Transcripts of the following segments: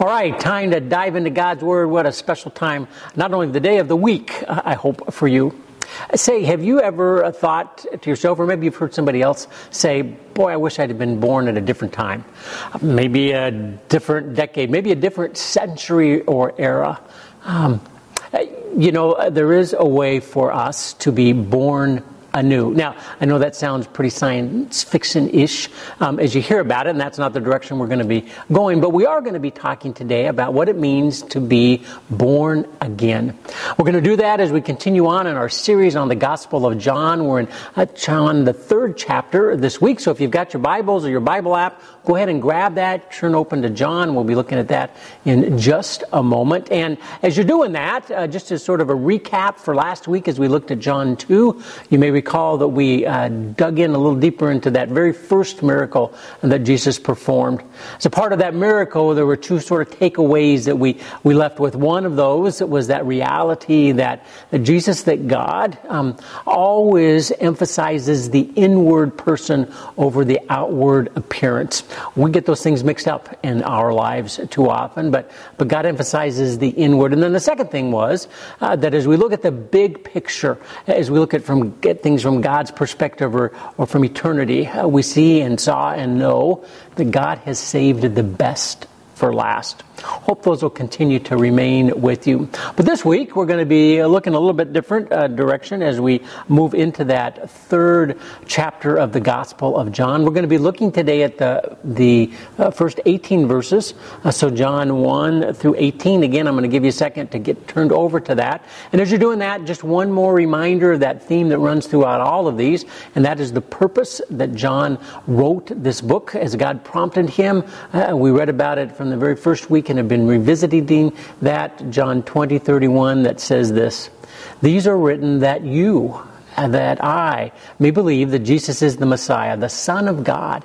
All right, time to dive into God's Word. What a special time, not only the day of the week, I hope, for you. Say, have you ever thought to yourself, or maybe you've heard somebody else say, Boy, I wish I'd have been born at a different time? Maybe a different decade, maybe a different century or era. Um, you know, there is a way for us to be born anew. Now, I know that sounds pretty science fiction ish um, as you hear about it, and that's not the direction we're going to be going, but we are going to be talking today about what it means to be born again. We're going to do that as we continue on in our series on the Gospel of John. We're in uh, John, the third chapter this week, so if you've got your Bibles or your Bible app, go ahead and grab that, turn open to John. We'll be looking at that in just a moment. And as you're doing that, uh, just as sort of a recap for last week as we looked at John 2, you may recall that we uh, dug in a little deeper into that very first miracle that Jesus performed. As a part of that miracle, there were two sort of takeaways that we, we left with. One of those was that reality that, that Jesus, that God, um, always emphasizes the inward person over the outward appearance. We get those things mixed up in our lives too often, but, but God emphasizes the inward. And then the second thing was uh, that as we look at the big picture, as we look at from get things from God's perspective or, or from eternity, uh, we see and saw and know that God has saved the best for last. Hope those will continue to remain with you. But this week, we're going to be looking a little bit different uh, direction as we move into that third chapter of the Gospel of John. We're going to be looking today at the, the uh, first 18 verses. Uh, so, John 1 through 18. Again, I'm going to give you a second to get turned over to that. And as you're doing that, just one more reminder of that theme that runs throughout all of these, and that is the purpose that John wrote this book as God prompted him. Uh, we read about it from the very first week and have been revisiting that, John 20, 31, that says this These are written that you, that I, may believe that Jesus is the Messiah, the Son of God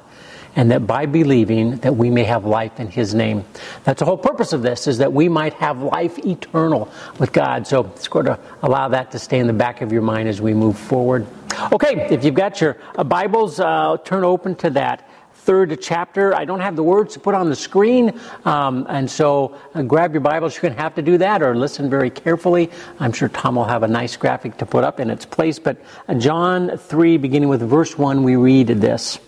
and that by believing that we may have life in his name. That's the whole purpose of this is that we might have life eternal with god. So it's going to allow that to stay in the back of your mind as we move forward. Okay if you've got your uh, bibles uh, turn open to that third chapter. I don't have the words to put on the screen, um, and so uh, grab your Bibles. You're going to have to do that or listen very carefully. I'm sure Tom will have a nice graphic to put up in its place. But uh, John 3, beginning with verse 1, we read this.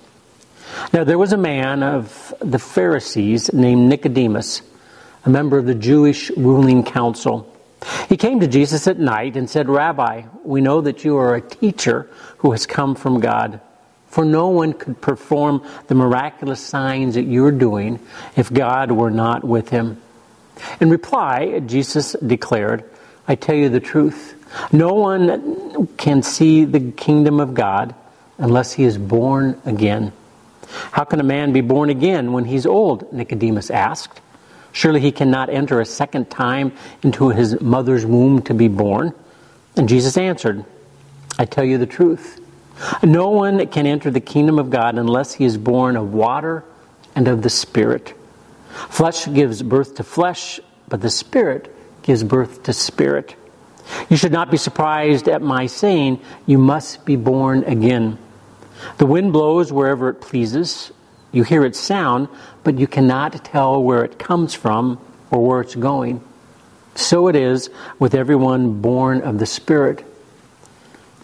Now there was a man of the Pharisees named Nicodemus, a member of the Jewish ruling council. He came to Jesus at night and said, Rabbi, we know that you are a teacher who has come from God. For no one could perform the miraculous signs that you're doing if God were not with him. In reply, Jesus declared, I tell you the truth. No one can see the kingdom of God unless he is born again. How can a man be born again when he's old? Nicodemus asked. Surely he cannot enter a second time into his mother's womb to be born. And Jesus answered, I tell you the truth. No one can enter the kingdom of God unless he is born of water and of the Spirit. Flesh gives birth to flesh, but the Spirit gives birth to spirit. You should not be surprised at my saying, You must be born again. The wind blows wherever it pleases. You hear its sound, but you cannot tell where it comes from or where it's going. So it is with everyone born of the Spirit.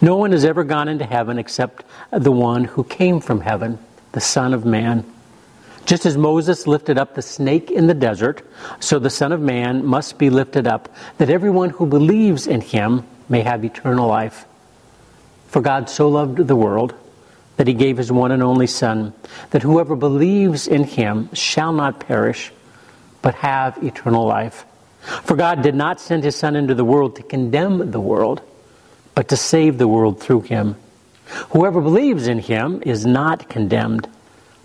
No one has ever gone into heaven except the one who came from heaven, the Son of Man. Just as Moses lifted up the snake in the desert, so the Son of Man must be lifted up, that everyone who believes in him may have eternal life. For God so loved the world that he gave his one and only Son, that whoever believes in him shall not perish, but have eternal life. For God did not send his Son into the world to condemn the world but to save the world through him. Whoever believes in him is not condemned,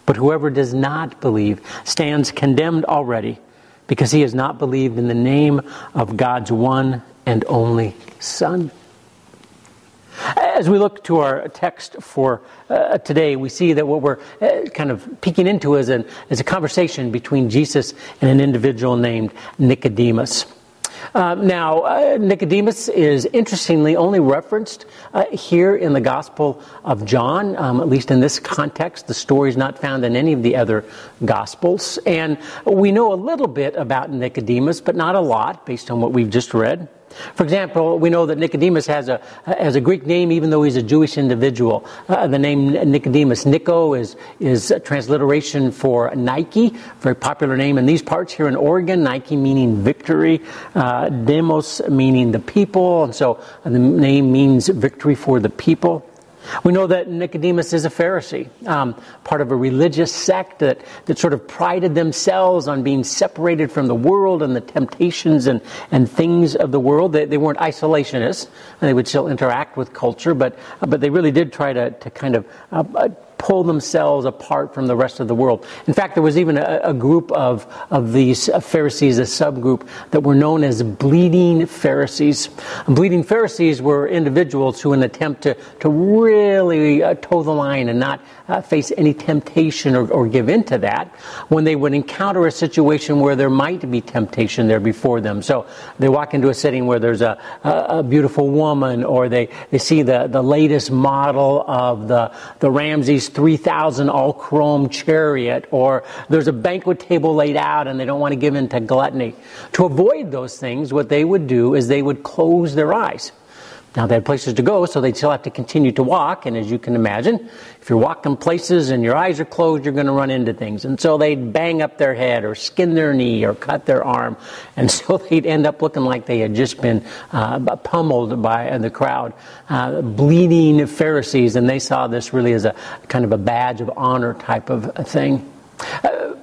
but whoever does not believe stands condemned already, because he has not believed in the name of God's one and only Son. As we look to our text for uh, today, we see that what we're uh, kind of peeking into is, an, is a conversation between Jesus and an individual named Nicodemus. Um, now, uh, Nicodemus is interestingly only referenced uh, here in the Gospel of John, um, at least in this context. The story is not found in any of the other Gospels. And we know a little bit about Nicodemus, but not a lot based on what we've just read. For example, we know that Nicodemus has a, has a Greek name even though he's a Jewish individual. Uh, the name Nicodemus, Nico, is, is a transliteration for Nike, very popular name in these parts here in Oregon. Nike meaning victory, uh, Demos meaning the people, and so the name means victory for the people. We know that Nicodemus is a Pharisee, um, part of a religious sect that, that sort of prided themselves on being separated from the world and the temptations and, and things of the world. They, they weren't isolationists, they would still interact with culture, but, but they really did try to, to kind of uh pull themselves apart from the rest of the world. In fact, there was even a, a group of, of these Pharisees, a subgroup, that were known as bleeding Pharisees. Bleeding Pharisees were individuals who, in an attempt to, to really uh, toe the line and not uh, face any temptation or, or give in to that, when they would encounter a situation where there might be temptation there before them. So they walk into a setting where there's a, a, a beautiful woman, or they, they see the, the latest model of the, the Ramses 3,000 all chrome chariot, or there's a banquet table laid out and they don't want to give in to gluttony. To avoid those things, what they would do is they would close their eyes. Now they had places to go, so they'd still have to continue to walk. And as you can imagine, if you're walking places and your eyes are closed, you're going to run into things. And so they'd bang up their head or skin their knee or cut their arm. And so they'd end up looking like they had just been uh, pummeled by the crowd. Uh, bleeding Pharisees, and they saw this really as a kind of a badge of honor type of thing. Uh,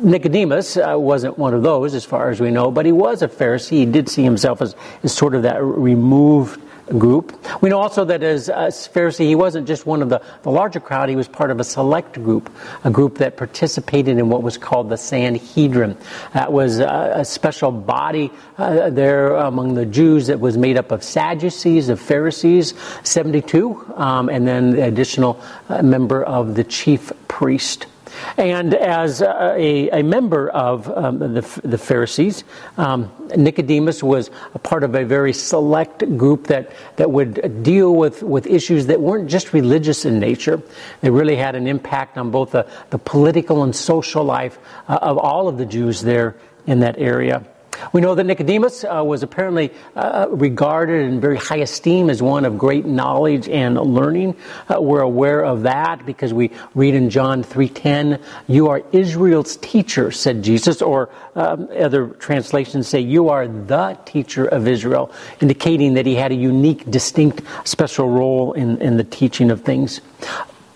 Nicodemus uh, wasn't one of those, as far as we know, but he was a Pharisee. He did see himself as, as sort of that removed group. We know also that as a Pharisee, he wasn't just one of the, the larger crowd, he was part of a select group, a group that participated in what was called the Sanhedrin. That was a, a special body uh, there among the Jews that was made up of Sadducees, of Pharisees, 72, um, and then the additional uh, member of the chief priest. And as a, a member of um, the, the, Pharisees, um, Nicodemus was a part of a very select group that, that would deal with, with issues that weren't just religious in nature. They really had an impact on both the, the political and social life uh, of all of the Jews there in that area. We know that Nicodemus uh, was apparently uh, regarded in very high esteem as one of great knowledge and learning. Uh, we're aware of that because we read in John 3:10, "You are Israel's teacher," said Jesus, or um, other translations say, "You are the teacher of Israel," indicating that he had a unique, distinct, special role in, in the teaching of things.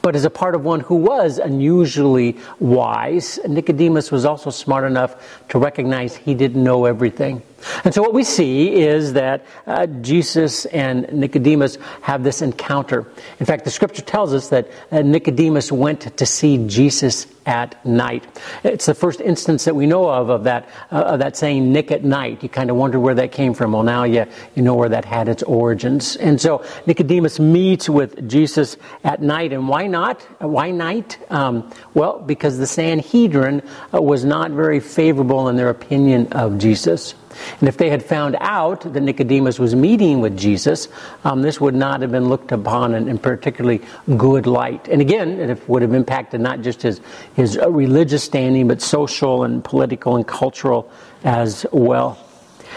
But as a part of one who was unusually wise, Nicodemus was also smart enough to recognize he didn't know everything. And so what we see is that uh, Jesus and Nicodemus have this encounter. In fact, the scripture tells us that uh, Nicodemus went to see Jesus at night. It's the first instance that we know of of that, uh, of that saying Nick at night. You kind of wonder where that came from. Well, now you, you know where that had its origins. And so Nicodemus meets with Jesus at night. And why not? Why night? Um, well, because the Sanhedrin uh, was not very favorable in their opinion of Jesus. And if they had found out that Nicodemus was meeting with Jesus, um, this would not have been looked upon in, in, particularly good light. And again, it would have impacted not just his, his religious standing, but social and political and cultural as well.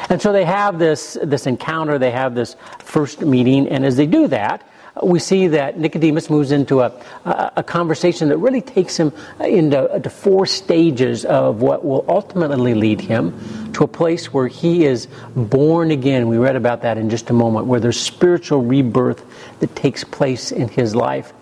And so they have this, this encounter, they have this first meeting, and as they do that, we see that Nicodemus moves into a, a, conversation that really takes him into, into four stages of what will ultimately lead him to a place where he is born again. We read about that in just a moment, where there's spiritual rebirth that takes place in his life.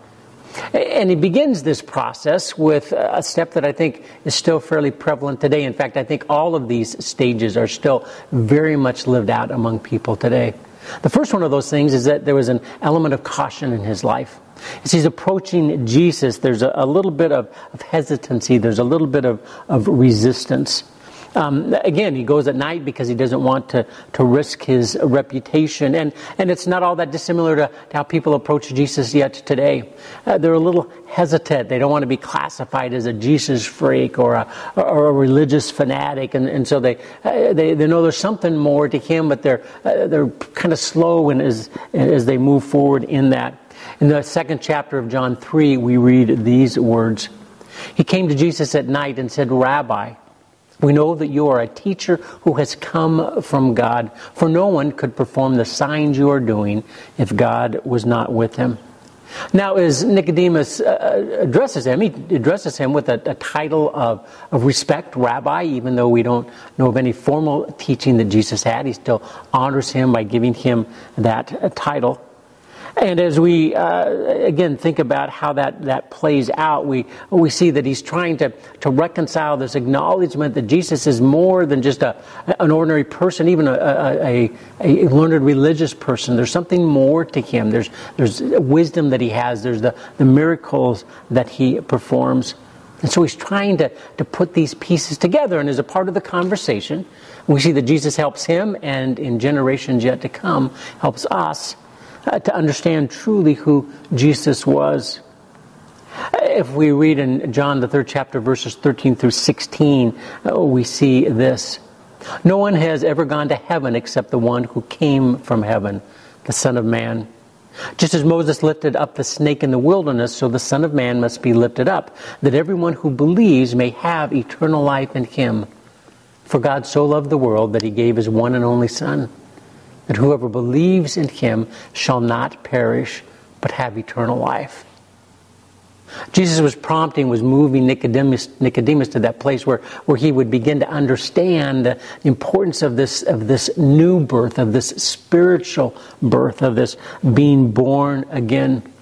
And he begins this process with a step that I think is still fairly prevalent today. In fact, I think all of these stages are still very much lived out among people today. The first one of those things is that there was an element of caution in his life. As he's approaching Jesus, there's a, a little bit of, of, hesitancy, there's a little bit of, of resistance. Um, again, he goes at night because he doesn't want to, to risk his reputation. And, and it's not all that dissimilar to, to how people approach Jesus yet today. Uh, they're a little hesitant. They don't want to be classified as a Jesus freak or a, or a religious fanatic. And, and so they, uh, they, they know there's something more to him, but they're, uh, they're kind of slow in, as, as they move forward in that. In the second chapter of John 3, we read these words. He came to Jesus at night and said, Rabbi, we know that you are a teacher who has come from God, for no one could perform the signs you are doing if God was not with him. Now, as Nicodemus uh, addresses him, he addresses him with a, a title of, of respect, rabbi, even though we don't know of any formal teaching that Jesus had. He still honors him by giving him that uh, title. And as we, uh, again, think about how that, that plays out, we, we see that he's trying to, to reconcile this acknowledgement that Jesus is more than just a, an ordinary person, even a, a, a, learned religious person. There's something more to him. There's, there's wisdom that he has, there's the, the miracles that he performs. And so he's trying to, to put these pieces together. And as a part of the conversation, we see that Jesus helps him and in generations yet to come helps us uh, to understand truly who Jesus was. If we read in John, the third chapter, verses 13 through 16, uh, we see this. No one has ever gone to heaven except the one who came from heaven, the Son of Man. Just as Moses lifted up the snake in the wilderness, so the Son of Man must be lifted up, that everyone who believes may have eternal life in him. For God so loved the world that he gave his one and only Son that whoever believes in him shall not perish, but have eternal life. Jesus was prompting, was moving Nicodemus, Nicodemus to that place where, where he would begin to understand the importance of this, of this new birth, of this spiritual birth, of this being born again.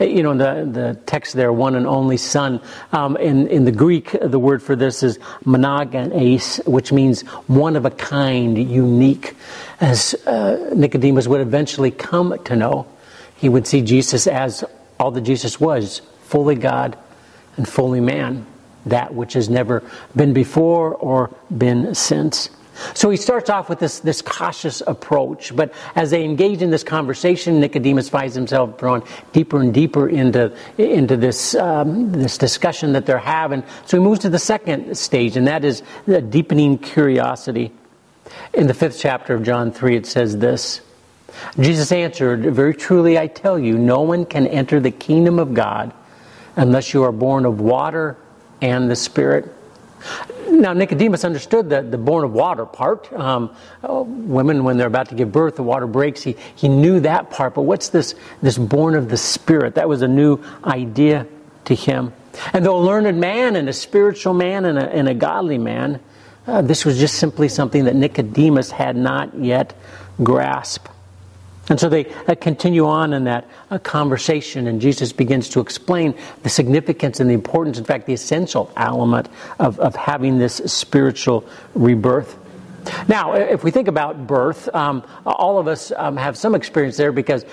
You know, the, the text there, one and only son. Um, in, in the Greek, the word for this is monogenes, which means one of a kind, unique. As uh, Nicodemus would eventually come to know, he would see Jesus as all that Jesus was fully God and fully man, that which has never been before or been since. So he starts off with this, this cautious approach, but as they engage in this conversation, Nicodemus finds himself drawn deeper and deeper into, into this, um, this discussion that they're having. So he moves to the second stage, and that is the deepening curiosity. In the fifth chapter of John 3, it says this Jesus answered, Very truly I tell you, no one can enter the kingdom of God unless you are born of water and the Spirit. Now, Nicodemus understood the, the born of water part. Um, oh, women, when they're about to give birth, the water breaks. He, he knew that part. But what's this, this born of the Spirit? That was a new idea to him. And though a learned man and a spiritual man and a, and a godly man, uh, this was just simply something that Nicodemus had not yet grasped. And so they uh, continue on in that uh, conversation, and Jesus begins to explain the significance and the importance, in fact, the essential element of, of having this spiritual rebirth. Now, if we think about birth, um, all of us um, have some experience there because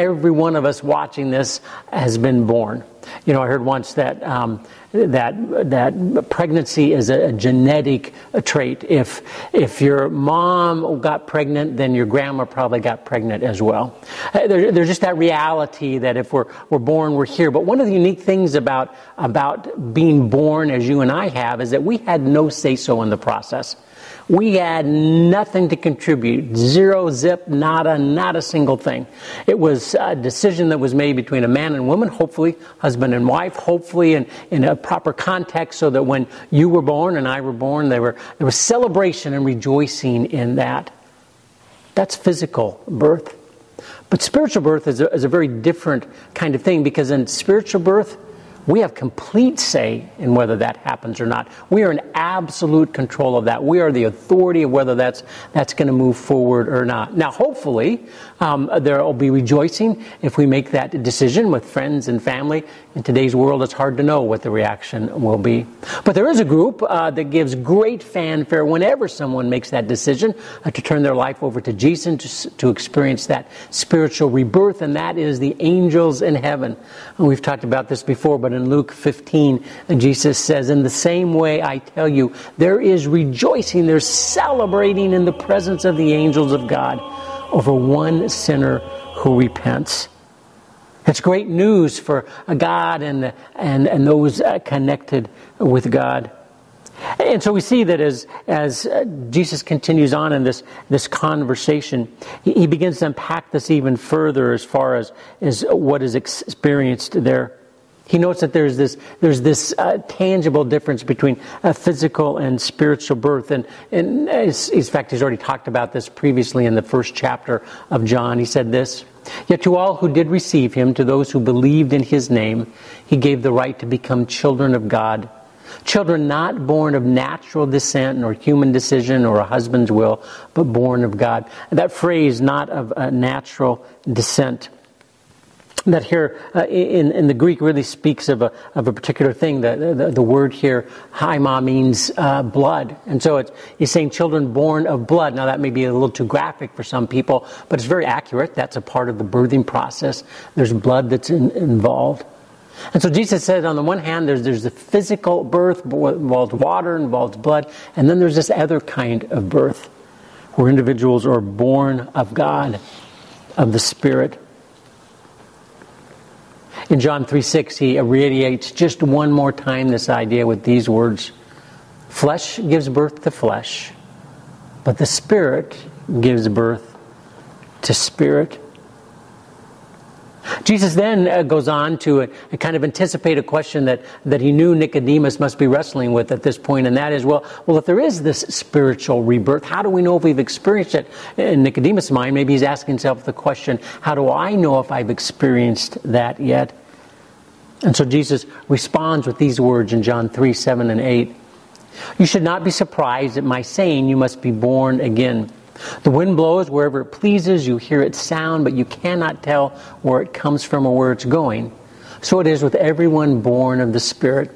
every one of us watching this has been born. You know, I heard once that um, that that pregnancy is a, a genetic trait. If if your mom got pregnant, then your grandma probably got pregnant as well. Uh, there, there's just that reality that if we're we're born, we're here. But one of the unique things about about being born, as you and I have, is that we had no say so in the process. We had nothing to contribute. Zero, zip, nada, not a single thing. It was a decision that was made between a man and woman, hopefully husband and wife, hopefully in, in a proper context so that when you were born and I were born, there, were, there was celebration and rejoicing in that. That's physical birth. But spiritual birth is a, is a very different kind of thing because in spiritual birth, we have complete say in whether that happens or not. We are in absolute control of that. We are the authority of whether that's, that's going to move forward or not. Now, hopefully, um, there will be rejoicing if we make that decision with friends and family. In today's world, it's hard to know what the reaction will be. But there is a group uh, that gives great fanfare whenever someone makes that decision uh, to turn their life over to Jesus, to, to experience that spiritual rebirth, and that is the angels in heaven. We've talked about this before, but in Luke 15, Jesus says, In the same way, I tell you, there is rejoicing, there's celebrating in the presence of the angels of God over one sinner who repents. It's great news for God and, and, and those uh, connected with God. And so we see that as, as uh, Jesus continues on in this, this conversation, he, begins to unpack this even further as far as, as what is experienced there. He notes that there's this, there's this uh, tangible difference between a physical and spiritual birth. And, and in fact, he's already talked about this previously in the first chapter of John. He said this Yet to all who did receive him, to those who believed in his name, he gave the right to become children of God Children not born of natural descent nor human decision or a husband's will, but born of God. That phrase, not of a natural descent, that here uh, in, in the Greek really speaks of a, of a particular thing. The, the, the word here, haima, means uh, blood. And so it's, he's saying children born of blood. Now that may be a little too graphic for some people, but it's very accurate. That's a part of the birthing process. There's blood that's in, involved. And so Jesus said, on the one hand, there's, there's the physical birth, involves water, involves blood, and then there's this other kind of birth, where individuals are born of God, of the Spirit. In John 3 6, he reiterates just one more time this idea with these words Flesh gives birth to flesh, but the Spirit gives birth to spirit. Jesus then uh, goes on to uh, kind of anticipate a question that, that he knew Nicodemus must be wrestling with at this point, and that is, well, well, if there is this spiritual rebirth, how do we know if we've experienced it? In Nicodemus' mind, maybe he's asking himself the question, how do I know if I've experienced that yet? And so Jesus responds with these words in John 3 7 and 8. You should not be surprised at my saying you must be born again. The wind blows wherever it pleases, you hear its sound, but you cannot tell where it comes from or where it's going. So it is with everyone born of the Spirit.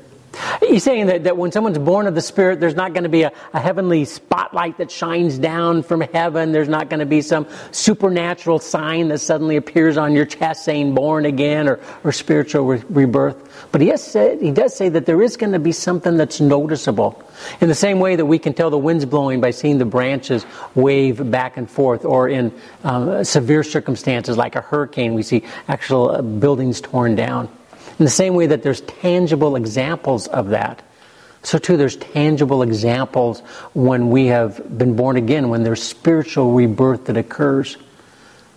He's saying that, that when someone's born of the Spirit, there's not going to be a, a heavenly spotlight that shines down from heaven. There's not going to be some supernatural sign that suddenly appears on your chest saying born again or, or spiritual re- rebirth. But he, has said, he does say that there is going to be something that's noticeable. In the same way that we can tell the wind's blowing by seeing the branches wave back and forth, or in um, severe circumstances like a hurricane, we see actual uh, buildings torn down. In the same way that there's tangible examples of that, so too there's tangible examples when we have been born again, when there's spiritual rebirth that occurs.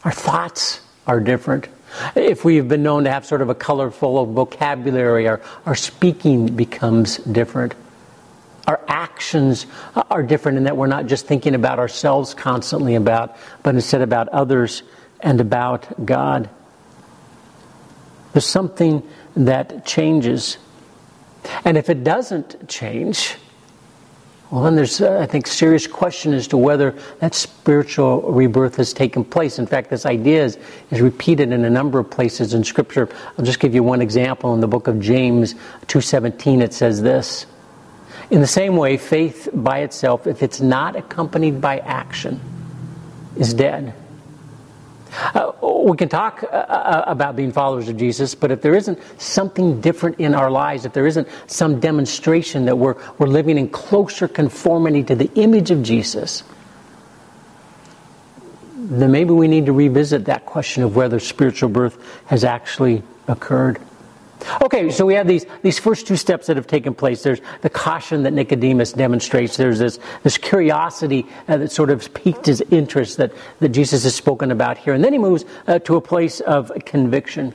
Our thoughts are different. If we've been known to have sort of a colorful vocabulary, our, our speaking becomes different. Our actions are different in that we're not just thinking about ourselves constantly about, but instead about others and about God. There's something that changes. And if it doesn't change, well, then there's, uh, I think, serious question as to whether that spiritual rebirth has taken place. In fact, this idea is, is repeated in a number of places in Scripture. I'll just give you one example. In the book of James 2.17, it says this. In the same way, faith by itself, if it's not accompanied by action, is dead. Uh, we can talk uh, uh, about being followers of Jesus, but if there isn't something different in our lives, if there isn't some demonstration that we're, we're living in closer conformity to the image of Jesus, then maybe we need to revisit that question of whether spiritual birth has actually occurred. Okay, so we have these, these first two steps that have taken place. There's the caution that Nicodemus demonstrates. There's this, this curiosity uh, that sort of piqued his interest that, that Jesus has spoken about here. And then he moves uh, to a place of conviction.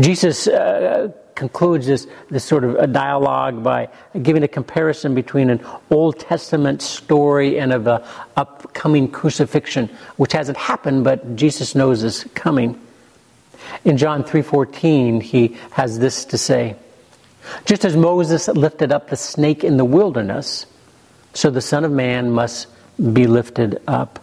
Jesus uh, concludes this, this sort of a dialogue by giving a comparison between an Old Testament story and of an upcoming crucifixion, which hasn't happened, but Jesus knows is coming. In John 3:14, he has this to say: Just as Moses lifted up the snake in the wilderness, so the Son of Man must be lifted up.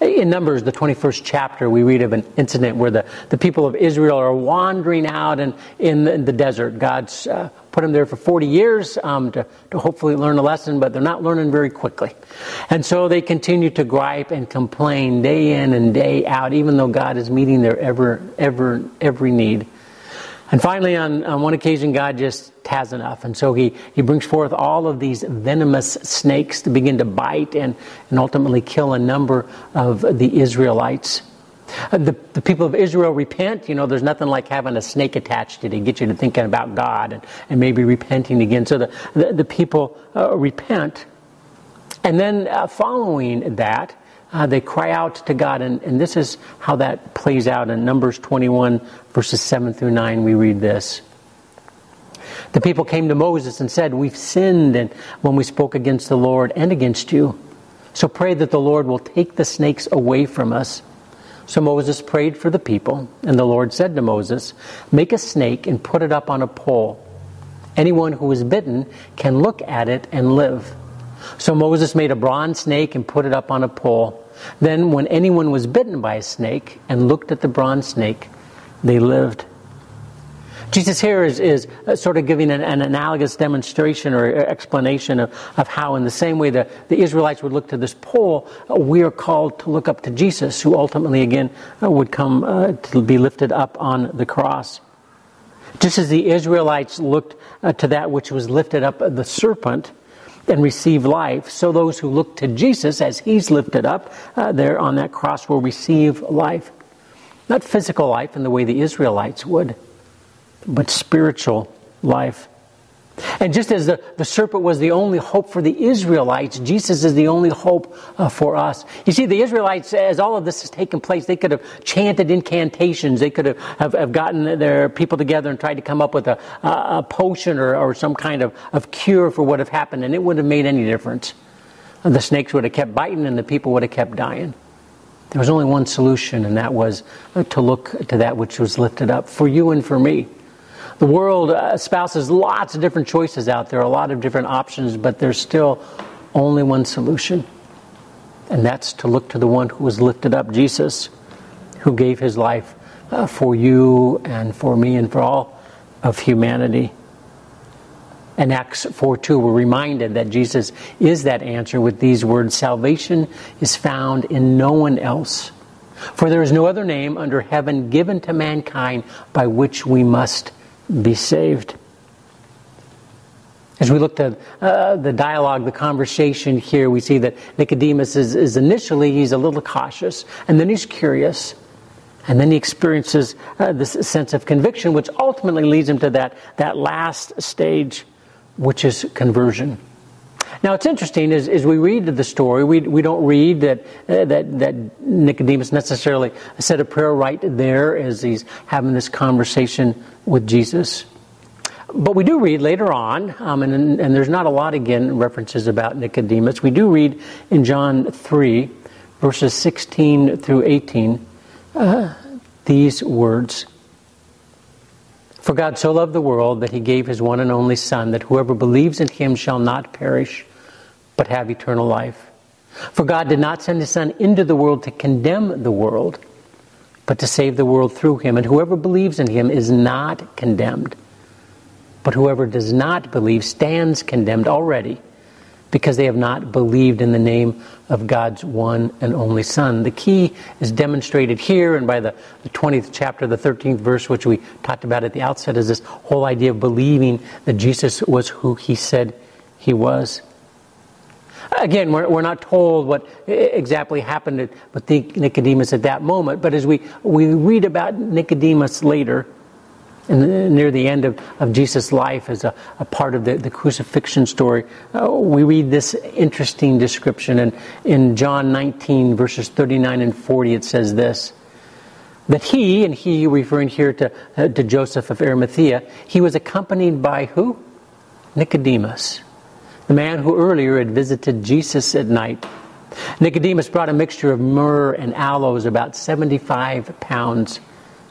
In Numbers, the 21st chapter, we read of an incident where the, the people of Israel are wandering out in, in, the, in the desert. God's uh, put them there for 40 years um, to, to hopefully learn a lesson, but they're not learning very quickly. And so they continue to gripe and complain day in and day out, even though God is meeting their ever, ever, every need. And finally, on, on one occasion, God just has enough. And so he, he brings forth all of these venomous snakes to begin to bite and, and ultimately kill a number of the Israelites. Uh, the, the people of Israel repent. You know, there's nothing like having a snake attached to it to get you to thinking about God and, and maybe repenting again. So the, the, the people uh, repent. And then uh, following that, uh, they cry out to God, and, and this is how that plays out in Numbers 21, verses 7 through 9. We read this. The people came to Moses and said, We've sinned and when we spoke against the Lord and against you. So pray that the Lord will take the snakes away from us. So Moses prayed for the people, and the Lord said to Moses, Make a snake and put it up on a pole. Anyone who is bitten can look at it and live. So Moses made a bronze snake and put it up on a pole. Then, when anyone was bitten by a snake and looked at the bronze snake, they lived. Jesus here is, is uh, sort of giving an, an, analogous demonstration or explanation of, of how, in the same way the, the Israelites would look to this pole, uh, we are called to look up to Jesus, who ultimately, again, uh, would come uh, to be lifted up on the cross. Just as the Israelites looked uh, to that which was lifted up, the serpent, and receive life, so those who look to Jesus as he's lifted up uh, there on that cross will receive life. Not physical life in the way the Israelites would, but spiritual life. And just as the, the serpent was the only hope for the Israelites, Jesus is the only hope uh, for us. You see, the Israelites, as all of this has taken place, they could have chanted incantations. They could have, have, have gotten their people together and tried to come up with a, a, a potion or, or some kind of, of cure for what have happened, and it wouldn't have made any difference. The snakes would have kept biting, and the people would have kept dying. There was only one solution, and that was uh, to look to that which was lifted up for you and for me. The world espouses lots of different choices out there, a lot of different options, but there's still only one solution. And that's to look to the one who was lifted up, Jesus, who gave his life uh, for you and for me and for all of humanity. In Acts 4 2, we're reminded that Jesus is that answer with these words Salvation is found in no one else. For there is no other name under heaven given to mankind by which we must be saved. As we look at uh, the dialogue, the conversation here, we see that Nicodemus is, is, initially he's a little cautious, and then he's curious, and then he experiences uh, this sense of conviction, which ultimately leads him to that, that last stage, which is conversion. Now, it's interesting as, as we read the story, we, we don't read that, uh, that, that Nicodemus necessarily said a prayer right there as he's having this conversation with Jesus. But we do read later on, um, and, and there's not a lot, again, references about Nicodemus. We do read in John 3, verses 16 through 18, uh, these words For God so loved the world that he gave his one and only Son, that whoever believes in him shall not perish, but have eternal life. For God did not send his Son into the world to condemn the world but to save the world through him. And whoever believes in him is not condemned. But whoever does not believe stands condemned already because they have not believed in the name of God's one and only Son. The key is demonstrated here and by the, the 20th chapter, the 13th verse, which we talked about at the outset, is this whole idea of believing that Jesus was who he said he was. Again, we're, we're not told what exactly happened with Nicodemus at that moment, but as we, we read about Nicodemus later, and near the end of, of Jesus' life as a, a part of the, the crucifixion story, uh, we read this interesting description. And in John 19, verses 39 and 40, it says this that he, and he referring here to, uh, to Joseph of Arimathea, he was accompanied by who? Nicodemus the man who earlier had visited Jesus at night. Nicodemus brought a mixture of myrrh and aloes, about 75 pounds.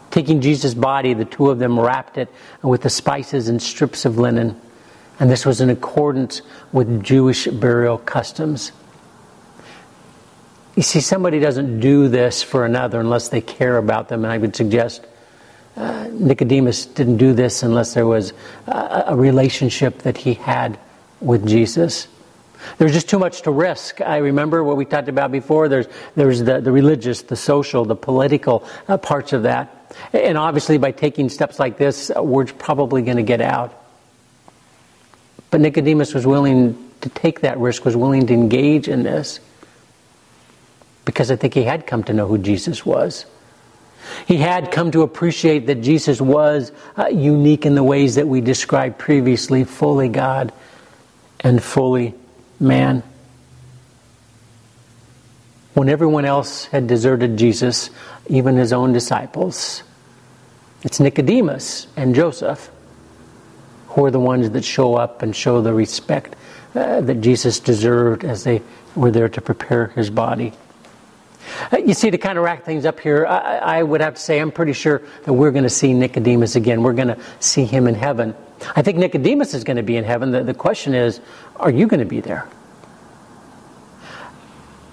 Taking Jesus' body, the two of them wrapped it with the spices and strips of linen. And this was in accordance with Jewish burial customs. You see, somebody doesn't do this for another unless they care about them, and I would suggest uh, Nicodemus didn't do this unless there was a, a relationship that he had with Jesus. There's just too much to risk. I remember what we talked about before. There's, there's the, the religious, the social, the political uh, parts of that. And obviously, by taking steps like this, uh, word's probably going to get out. But Nicodemus was willing to take that risk, was willing to engage in this because I think he had come to know who Jesus was. He had come to appreciate that Jesus was uh, unique in the ways that we described previously fully God and fully man. When everyone else had deserted Jesus, even his own disciples, it's Nicodemus and Joseph who are the ones that show up and show the respect uh, that Jesus deserved as they were there to prepare his body. Uh, you see, to kind of rack things up here, I, I would have to say I'm pretty sure that we're going to see Nicodemus again. We're going to see him in heaven. I think Nicodemus is going to be in heaven. The, the question is, are you going to be there?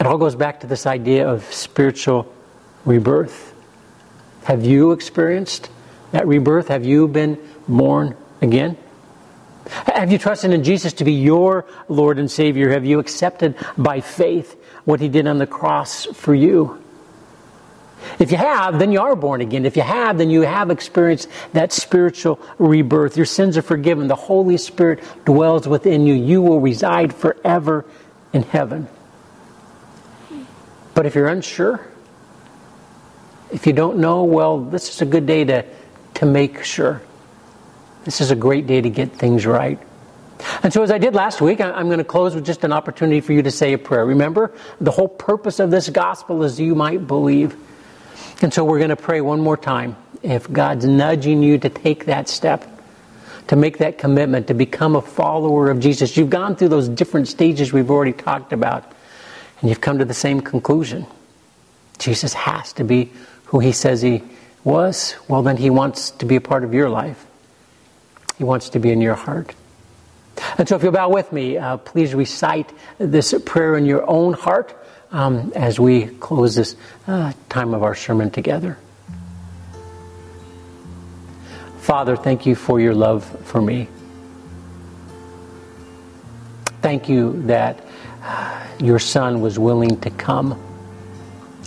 It all goes back to this idea of spiritual rebirth. Have you experienced that rebirth? Have you been born again? Have you trusted in Jesus to be your Lord and Savior? Have you accepted by faith what He did on the cross for you? If you have, then you are born again. If you have, then you have experienced that spiritual rebirth. Your sins are forgiven. The Holy Spirit dwells within you. You will reside forever in heaven. But if you're unsure, if you don't know, well, this is a good day to, to make sure. This is a great day to get things right. And so, as I did last week, I'm going to close with just an opportunity for you to say a prayer. Remember, the whole purpose of this gospel is you might believe. And so, we're going to pray one more time. If God's nudging you to take that step, to make that commitment, to become a follower of Jesus, you've gone through those different stages we've already talked about, and you've come to the same conclusion. Jesus has to be who he says he was. Well, then, he wants to be a part of your life. He wants to be in your heart. And so, if you'll bow with me, uh, please recite this prayer in your own heart um, as we close this uh, time of our sermon together. Father, thank you for your love for me. Thank you that uh, your Son was willing to come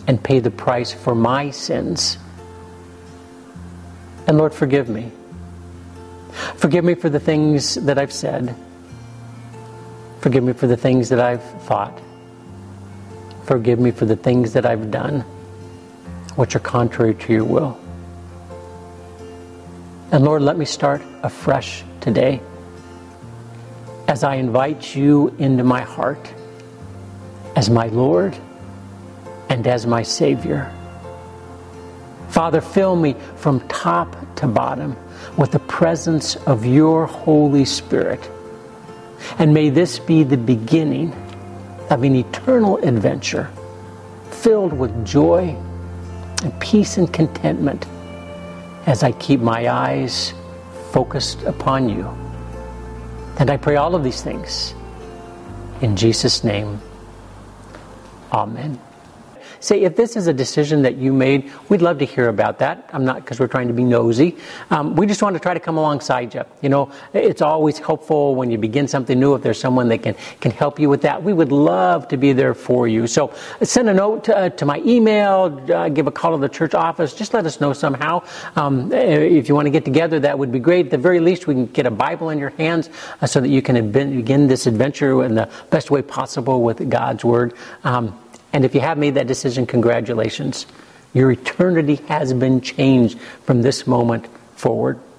and pay the price for my sins. And Lord, forgive me. Forgive me for the things that I've said. Forgive me for the things that I've thought. Forgive me for the things that I've done which are contrary to your will. And Lord, let me start afresh today as I invite you into my heart as my Lord and as my Savior. Father, fill me from top to bottom with the presence of your Holy Spirit. And may this be the beginning of an eternal adventure filled with joy and peace and contentment as I keep my eyes focused upon you. And I pray all of these things in Jesus' name. Amen. Say, if this is a decision that you made, we'd love to hear about that. I'm not because we're trying to be nosy. Um, we just want to try to come alongside you. You know, it's always helpful when you begin something new if there's someone that can, can help you with that. We would love to be there for you. So send a note to, uh, to my email, uh, give a call to the church office. Just let us know somehow. Um, if you want to get together, that would be great. At the very least, we can get a Bible in your hands uh, so that you can begin this adventure in the best way possible with God's Word. Um, and if you have made that decision, congratulations. Your eternity has been changed from this moment forward.